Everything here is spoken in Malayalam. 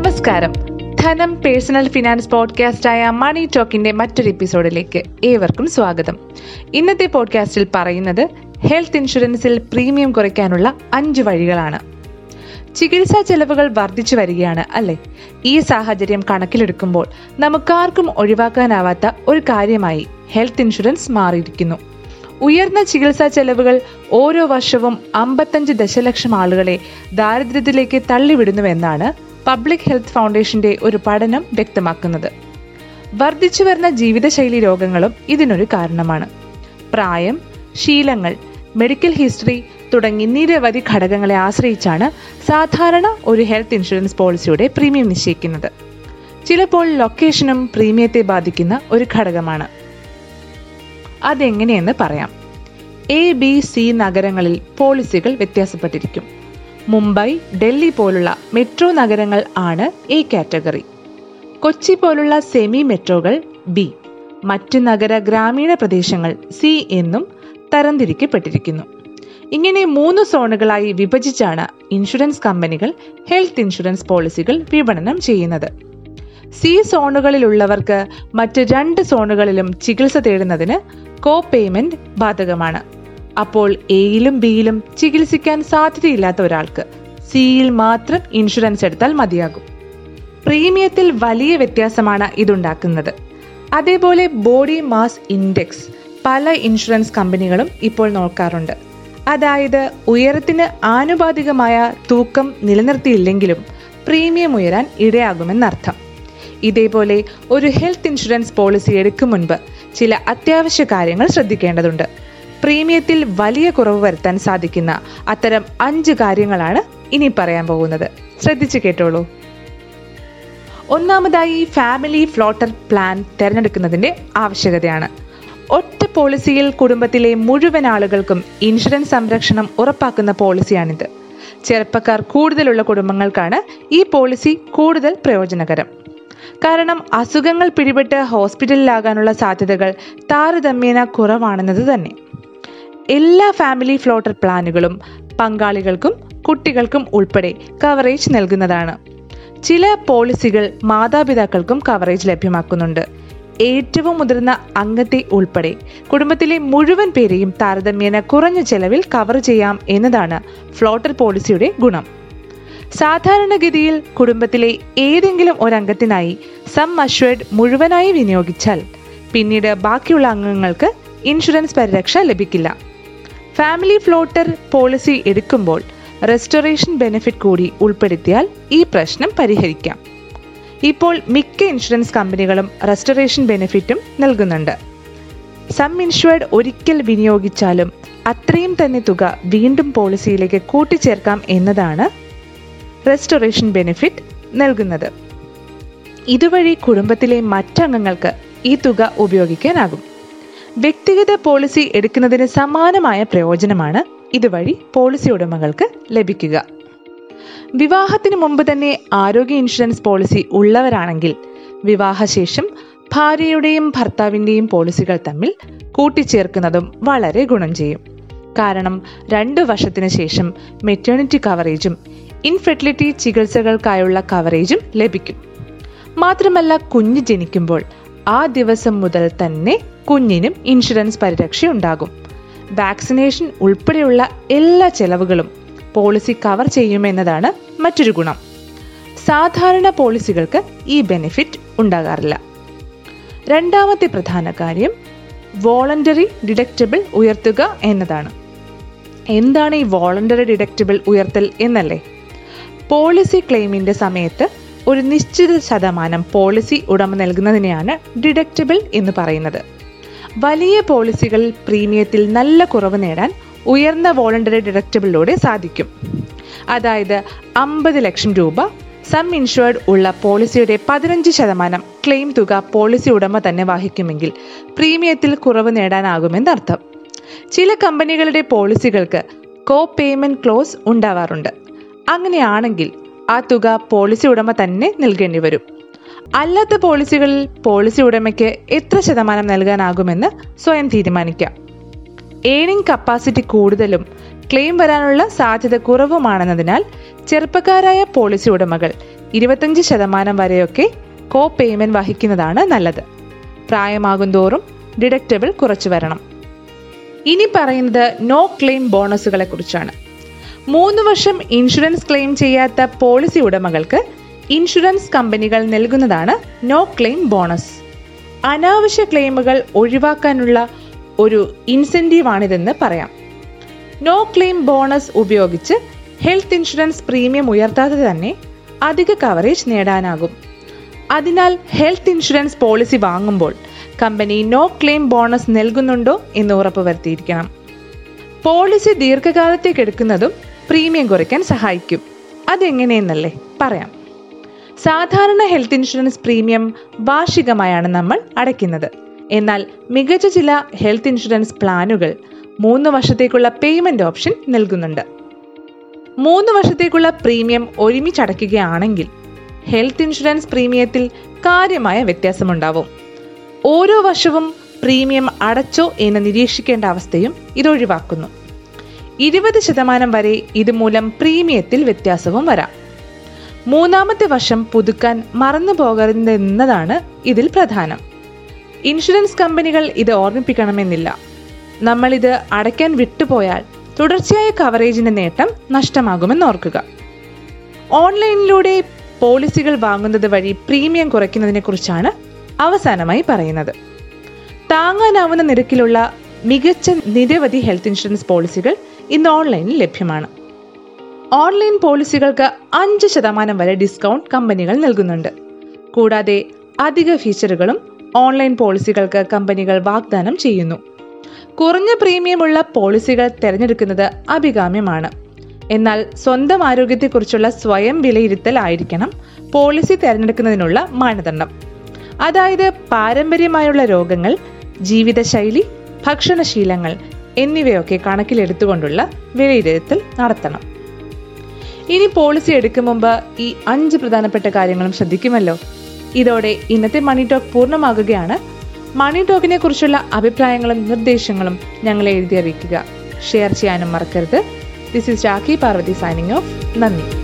നമസ്കാരം. ധനം പേഴ്സണൽ ഫിനാൻസ് പോഡ്കാസ്റ്റായ മണി ടോക്കിന്റെ മറ്റൊരു എപ്പിസോഡിലേക്ക് ഏവർക്കും സ്വാഗതം. ഇന്നത്തെ പോഡ്കാസ്റ്റിൽ പറയുന്നത് ഹെൽത്ത് ഇൻഷുറൻസിൽ പ്രീമിയം കുറയ്ക്കാനുള്ള അഞ്ച് വഴികളാണ്. ചികിത്സാ ചെലവുകൾ വർദ്ധിച്ചു വരികയാണ് അല്ലെ? ഈ സാഹചര്യം കണക്കിലെടുക്കുമ്പോൾ നമുക്കാർക്കും ഒഴിവാക്കാനാവാത്ത ഒരു കാര്യമായി ഹെൽത്ത് ഇൻഷുറൻസ് മാറിയിരിക്കുന്നു. ഉയർന്ന ചികിത്സാ ചെലവുകൾ ഓരോ വർഷവും അമ്പത്തഞ്ച് ദശലക്ഷം ആളുകളെ ദാരിദ്ര്യത്തിലേക്ക് തള്ളിവിടുന്നുവെന്നാണ് പബ്ലിക് ഹെൽത്ത് ഫൗണ്ടേഷന്റെ ഒരു പഠനം വ്യക്തമാക്കുന്നത്. വർദ്ധിച്ചു വരുന്ന ജീവിതശൈലി രോഗങ്ങളും ഇതിനൊരു കാരണമാണ്. പ്രായം ശീലങ്ങൾ മെഡിക്കൽ ഹിസ്റ്ററി തുടങ്ങി നിരവധി ഘടകങ്ങളെ ആശ്രയിച്ചാണ് സാധാരണ ഒരു ഹെൽത്ത് ഇൻഷുറൻസ് പോളിസിയുടെ പ്രീമിയം നിശ്ചയിക്കുന്നത്. ചിലപ്പോൾ ലൊക്കേഷനും പ്രീമിയത്തെ ബാധിക്കുന്ന ഒരു ഘടകമാണ്. അതെങ്ങനെയെന്ന് പറയാം. എ ബി സി നഗരങ്ങളിൽ പോളിസികൾ വ്യത്യാസപ്പെട്ടിരിക്കും. മുംബൈ ഡൽഹി പോലുള്ള മെട്രോ നഗരങ്ങൾ ആണ് എ കാറ്റഗറി. കൊച്ചി പോലുള്ള സെമി മെട്രോകൾ ബി. മറ്റ് നഗര ഗ്രാമീണ പ്രദേശങ്ങൾ സി എന്നും തരംതിരിക്കപ്പെട്ടിരിക്കുന്നു. ഇങ്ങനെ മൂന്ന് സോണുകളായി വിഭജിച്ചാണ് ഇൻഷുറൻസ് കമ്പനികൾ ഹെൽത്ത് ഇൻഷുറൻസ് പോളിസികൾ വിപണനം ചെയ്യുന്നത്. സി സോണുകളിലുള്ളവർക്ക് മറ്റ് രണ്ട് സോണുകളിലും ചികിത്സ തേടുന്നതിന് കോ പേയ്മെന്റ് ബാധകമാണ്. അപ്പോൾ എയിലും ബിയിലും ചികിത്സിക്കാൻ സാധ്യതയില്ലാത്ത ഒരാൾക്ക് സിയിൽ മാത്രം ഇൻഷുറൻസ് എടുത്താൽ മതിയാകും. പ്രീമിയത്തിൽ വലിയ വ്യത്യാസമാണ് ഇതുണ്ടാക്കുന്നത്. അതേപോലെ ബോഡി മാസ് ഇൻഡെക്സ് പല ഇൻഷുറൻസ് കമ്പനികളും ഇപ്പോൾ നോക്കാറുണ്ട്. അതായത് ഉയരത്തിന് ആനുപാതികമായ തൂക്കം നിലനിർത്തിയില്ലെങ്കിലും പ്രീമിയം ഉയരാൻ ഇടയാകുമെന്നർത്ഥം. ഇതേപോലെ ഒരു ഹെൽത്ത് ഇൻഷുറൻസ് പോളിസി എടുക്കും മുൻപ് ചില അത്യാവശ്യ കാര്യങ്ങൾ ശ്രദ്ധിക്കേണ്ടതുണ്ട്. പ്രീമിയത്തിൽ വലിയ കുറവ് വരുത്താൻ സാധിക്കുന്ന അത്തരം അഞ്ച് കാര്യങ്ങളാണ് ഇനി പറയാൻ പോകുന്നത്. ശ്രദ്ധിച്ചു കേട്ടോളൂ. ഒന്നാമതായി ഫാമിലി ഫ്ലോട്ടർ പ്ലാൻ തിരഞ്ഞെടുക്കുന്നതിന്റെ ആവശ്യകതയാണ്. ഒറ്റ പോളിസിയിൽ കുടുംബത്തിലെ മുഴുവൻ ആളുകൾക്കും ഇൻഷുറൻസ് സംരക്ഷണം ഉറപ്പാക്കുന്ന പോളിസിയാണിത്. ചെറുപ്പക്കാർ കൂടുതലുള്ള കുടുംബങ്ങൾക്കാണ് ഈ പോളിസി കൂടുതൽ പ്രയോജനകരം. കാരണം അസുഖങ്ങൾ പിടിപെട്ട് ഹോസ്പിറ്റലിലാകാനുള്ള സാധ്യതകൾ താരതമ്യേന കുറവാണെന്നത് തന്നെ. എല്ലാ ഫാമിലി ഫ്ലോട്ടർ പ്ലാനുകളും പങ്കാളികൾക്കും കുട്ടികൾക്കും ഉൾപ്പെടെ കവറേജ് നൽകുന്നതാണ്. ചില പോളിസികൾ മാതാപിതാക്കൾക്കും കവറേജ് ലഭ്യമാക്കുന്നുണ്ട്. ഏറ്റവും മുതിർന്ന അംഗത്തെ ഉൾപ്പെടെ കുടുംബത്തിലെ മുഴുവൻ പേരെയും താരതമ്യേന കുറഞ്ഞ ചെലവിൽ കവർ ചെയ്യാം എന്നതാണ് ഫ്ലോട്ടർ പോളിസിയുടെ ഗുണം. സാധാരണഗതിയിൽ കുടുംബത്തിലെ ഏതെങ്കിലും ഒരംഗത്തിനായി സം അഷ്വേർഡ് മുഴുവനായി വിനിയോഗിച്ചാൽ പിന്നീട് ബാക്കിയുള്ള അംഗങ്ങൾക്ക് ഇൻഷുറൻസ് പരിരക്ഷ ലഭിക്കില്ല. ഫാമിലി ഫ്ലോട്ടർ പോളിസി എടുക്കുമ്പോൾ റെസ്റ്റോറേഷൻ ബെനിഫിറ്റ് കൂടി ഉൾപ്പെടുത്തിയാൽ ഈ പ്രശ്നം പരിഹരിക്കാം. ഇപ്പോൾ മിക്ക ഇൻഷുറൻസ് കമ്പനികളും റെസ്റ്റോറേഷൻ ബെനിഫിറ്റും നൽകുന്നുണ്ട്. സം ഇൻഷുർഡ് ഒരിക്കൽ വിനിയോഗിച്ചാലും അത്രയും തന്നെ തുക വീണ്ടും പോളിസിയിലേക്ക് കൂട്ടിച്ചേർക്കാം എന്നതാണ് റെസ്റ്റോറേഷൻ ബെനിഫിറ്റ് നൽകുന്നത്. ഇതുവഴി കുടുംബത്തിലെ മറ്റംഗങ്ങൾക്ക് ഈ തുക ഉപയോഗിക്കാനാകും. വ്യക്തിഗത പോളിസി എടുക്കുന്നതിന് സമാനമായ പ്രയോജനമാണ് ഇതുവഴി പോളിസി ഉടമകൾക്ക് ലഭിക്കുക. വിവാഹത്തിന് മുമ്പ് തന്നെ ആരോഗ്യ ഇൻഷുറൻസ് പോളിസി ഉള്ളവരാണെങ്കിൽ വിവാഹശേഷം ഭാര്യയുടെയും ഭർത്താവിന്റെയും പോളിസികൾ തമ്മിൽ കൂട്ടിച്ചേർക്കുന്നതും വളരെ ഗുണം ചെയ്യും. കാരണം രണ്ടു വർഷത്തിന് ശേഷം മെറ്റേണിറ്റി കവറേജും ഇൻഫെർട്ടിലിറ്റി ചികിത്സകൾക്കായുള്ള കവറേജും ലഭിക്കും. മാത്രമല്ല കുഞ്ഞ് ജനിക്കുമ്പോൾ ആ ദിവസം മുതൽ തന്നെ കുഞ്ഞിനും ഇൻഷുറൻസ് പരിരക്ഷ ഉണ്ടാകും. വാക്സിനേഷൻ ഉൾപ്പെടെയുള്ള എല്ലാ ചെലവുകളും പോളിസി കവർ ചെയ്യുമെന്നതാണ് മറ്റൊരു ഗുണം. സാധാരണ പോളിസികൾക്ക് ഈ ബെനിഫിറ്റ് ഉണ്ടാകാറില്ല. രണ്ടാമത്തെ പ്രധാന കാര്യം വോളണ്ടറി ഡിഡക്റ്റബിൾ ഉയർത്തുക എന്നതാണ്. എന്താണ് ഈ വോളണ്ടറി ഡിഡക്റ്റബിൾ ഉയർത്തൽ എന്നല്ലേ? പോളിസി ക്ലെയിമിന്റെ സമയത്ത് ഒരു നിശ്ചിത ശതമാനം പോളിസി ഉടമ നൽകുന്നതിനെയാണ് ഡിഡക്റ്റബിൾ എന്ന് പറയുന്നത്. വലിയ പോളിസികളിൽ പ്രീമിയത്തിൽ നല്ല കുറവ് നേടാൻ ഉയർന്ന വോളണ്ടറി ഡിഡക്റ്റബിളിലൂടെ സാധിക്കും. അതായത് അമ്പത് ലക്ഷം രൂപ സം ഇൻഷുർഡ് ഉള്ള പോളിസിയുടെ പതിനഞ്ച് ശതമാനം ക്ലെയിം തുക പോളിസി ഉടമ തന്നെ വഹിക്കുമെങ്കിൽ പ്രീമിയത്തിൽ കുറവ് നേടാനാകുമെന്നർത്ഥം ചില കമ്പനികളുടെ പോളിസികൾക്ക് കോ പേയ്മെന്റ് ക്ലോസ് ഉണ്ടാവാറുണ്ട്. അങ്ങനെയാണെങ്കിൽ ആ തുക പോളിസി ഉടമ തന്നെ നൽകേണ്ടി വരും. അല്ലാത്ത പോളിസികളിൽ പോളിസി ഉടമയ്ക്ക് എത്ര ശതമാനം നൽകാനാകുമെന്ന് സ്വയം തീരുമാനിക്കാം ഏണിംഗ് കപ്പാസിറ്റി കൂടുതലും ക്ലെയിം വരാനുള്ള സാധ്യത കുറവുമാണെന്നതിനാൽ ചെറുപ്പക്കാരായ പോളിസി ഉടമകൾ ഇരുപത്തഞ്ച് ശതമാനം വരെയൊക്കെ കോ പേയ്മെന്റ് വഹിക്കുന്നതാണ് നല്ലത്. പ്രായമാകും തോറും ഡിഡക്റ്റബിൾ കുറച്ചു വരണം. ഇനി പറയുന്നത് നോ ക്ലെയിം ബോണസുകളെ കുറിച്ചാണ് മൂന്ന് വർഷം ഇൻഷുറൻസ് ക്ലെയിം ചെയ്യാത്ത പോളിസി ഉടമകൾക്ക് ഇൻഷുറൻസ് കമ്പനികൾ നൽകുന്നതാണ് നോ ക്ലെയിം ബോണസ്. അനാവശ്യ ക്ലെയിമുകൾ ഒഴിവാക്കാനുള്ള ഒരു ഇൻസെന്റീവാണിതെന്ന് പറയാം. നോ ക്ലെയിം ബോണസ് ഉപയോഗിച്ച് ഹെൽത്ത് ഇൻഷുറൻസ് പ്രീമിയം ഉയർത്താതെ തന്നെ അധിക കവറേജ് നേടാനാകും. അതിനാൽ ഹെൽത്ത് ഇൻഷുറൻസ് പോളിസി വാങ്ങുമ്പോൾ കമ്പനി നോ ക്ലെയിം ബോണസ് നൽകുന്നുണ്ടോ എന്ന് ഉറപ്പുവരുത്തിയിരിക്കണം. പോളിസി ദീർഘകാലത്തേക്ക് എടുക്കുന്നതും പ്രീമിയം കുറയ്ക്കാൻ സഹായിക്കും. അതെങ്ങനെയെന്നല്ലേ പറയാം. സാധാരണ ഹെൽത്ത് ഇൻഷുറൻസ് പ്രീമിയം വാർഷികമായാണ് നമ്മൾ അടയ്ക്കുന്നത്. എന്നാൽ മികച്ച ചില ഹെൽത്ത് ഇൻഷുറൻസ് പ്ലാനുകൾ മൂന്ന് വർഷത്തേക്കുള്ള പേയ്മെന്റ് ഓപ്ഷൻ നൽകുന്നുണ്ട്. മൂന്ന് വർഷത്തേക്കുള്ള പ്രീമിയം ഒരുമിച്ചടയ്ക്കുകയാണെങ്കിൽ ഹെൽത്ത് ഇൻഷുറൻസ് പ്രീമിയത്തിൽ കാര്യമായ വ്യത്യാസമുണ്ടാവും. ഓരോ വർഷവും പ്രീമിയം അടച്ചോ എന്ന് നിരീക്ഷിക്കേണ്ട അവസ്ഥയും ഇത് ഒഴിവാക്കുന്നു ഇരുപത് ശതമാനം വരെ ഇതുമൂലം പ്രീമിയത്തിൽ വ്യത്യാസവും വരാം. മൂന്നാമത്തെ വർഷം പുതുക്കാൻ മറന്നു പോകരുതെന്നതാണ് ഇതിൽ പ്രധാനം. ഇൻഷുറൻസ് കമ്പനികൾ ഇത് ഓർമ്മിപ്പിക്കണമെന്നില്ല. നമ്മൾ ഇത് അടയ്ക്കാൻ വിട്ടുപോയാൽ തുടർച്ചയായ കവറേജിന്റെ നേട്ടം നഷ്ടമാകുമെന്ന് ഓർക്കുക. ഓൺലൈനിലൂടെ പോളിസികൾ വാങ്ങുന്നത് വഴി പ്രീമിയം കുറയ്ക്കുന്നതിനെ കുറിച്ചാണ് അവസാനമായി പറയുന്നത്. താങ്ങാനാവുന്ന നിരക്കിലുള്ള മികച്ച നിരവധി ഹെൽത്ത് ഇൻഷുറൻസ് പോളിസികൾ ഇന്ന് ഓൺലൈനിൽ ലഭ്യമാണ്. ഓൺലൈൻ പോളിസികൾക്ക് അഞ്ച് ശതമാനം വരെ ഡിസ്കൗണ്ട് കമ്പനികൾ നൽകുന്നുണ്ട്. കൂടാതെ അധിക ഫീച്ചറുകളും ഓൺലൈൻ പോളിസികൾക്ക് കമ്പനികൾ വാഗ്ദാനം ചെയ്യുന്നു. കുറഞ്ഞ പ്രീമിയമുള്ള പോളിസികൾ തിരഞ്ഞെടുക്കുന്നത് അഭികാമ്യമാണ്. എന്നാൽ സ്വന്തം ആരോഗ്യത്തെക്കുറിച്ചുള്ള സ്വയം വിലയിരുത്തൽ ആയിരിക്കണം പോളിസി തിരഞ്ഞെടുക്കുന്നതിനുള്ള മാനദണ്ഡം. അതായത് പാരമ്പര്യമായുള്ള രോഗങ്ങൾ ജീവിതശൈലി ഭക്ഷണശീലങ്ങൾ എന്നിവയൊക്കെ കണക്കിലെടുത്തുകൊണ്ടുള്ള വിലയിരുത്തൽ നടത്തണം. ഇനി പോളിസി എടുക്കും മുമ്പ് ഈ അഞ്ച് പ്രധാനപ്പെട്ട കാര്യങ്ങളും ശ്രദ്ധിക്കുമല്ലോ. ഇതോടെ ഇന്നത്തെ മണി ടോക്ക് പൂർണമാകുകയാണ്. മണി ടോക്കിനെ കുറിച്ചുള്ള അഭിപ്രായങ്ങളും നിർദ്ദേശങ്ങളും ഞങ്ങളെ എഴുതി അറിയിക്കുക. ഷെയർ ചെയ്യാനും മറക്കരുത്. This is Rakhi Parvathi signing off നന്ദി.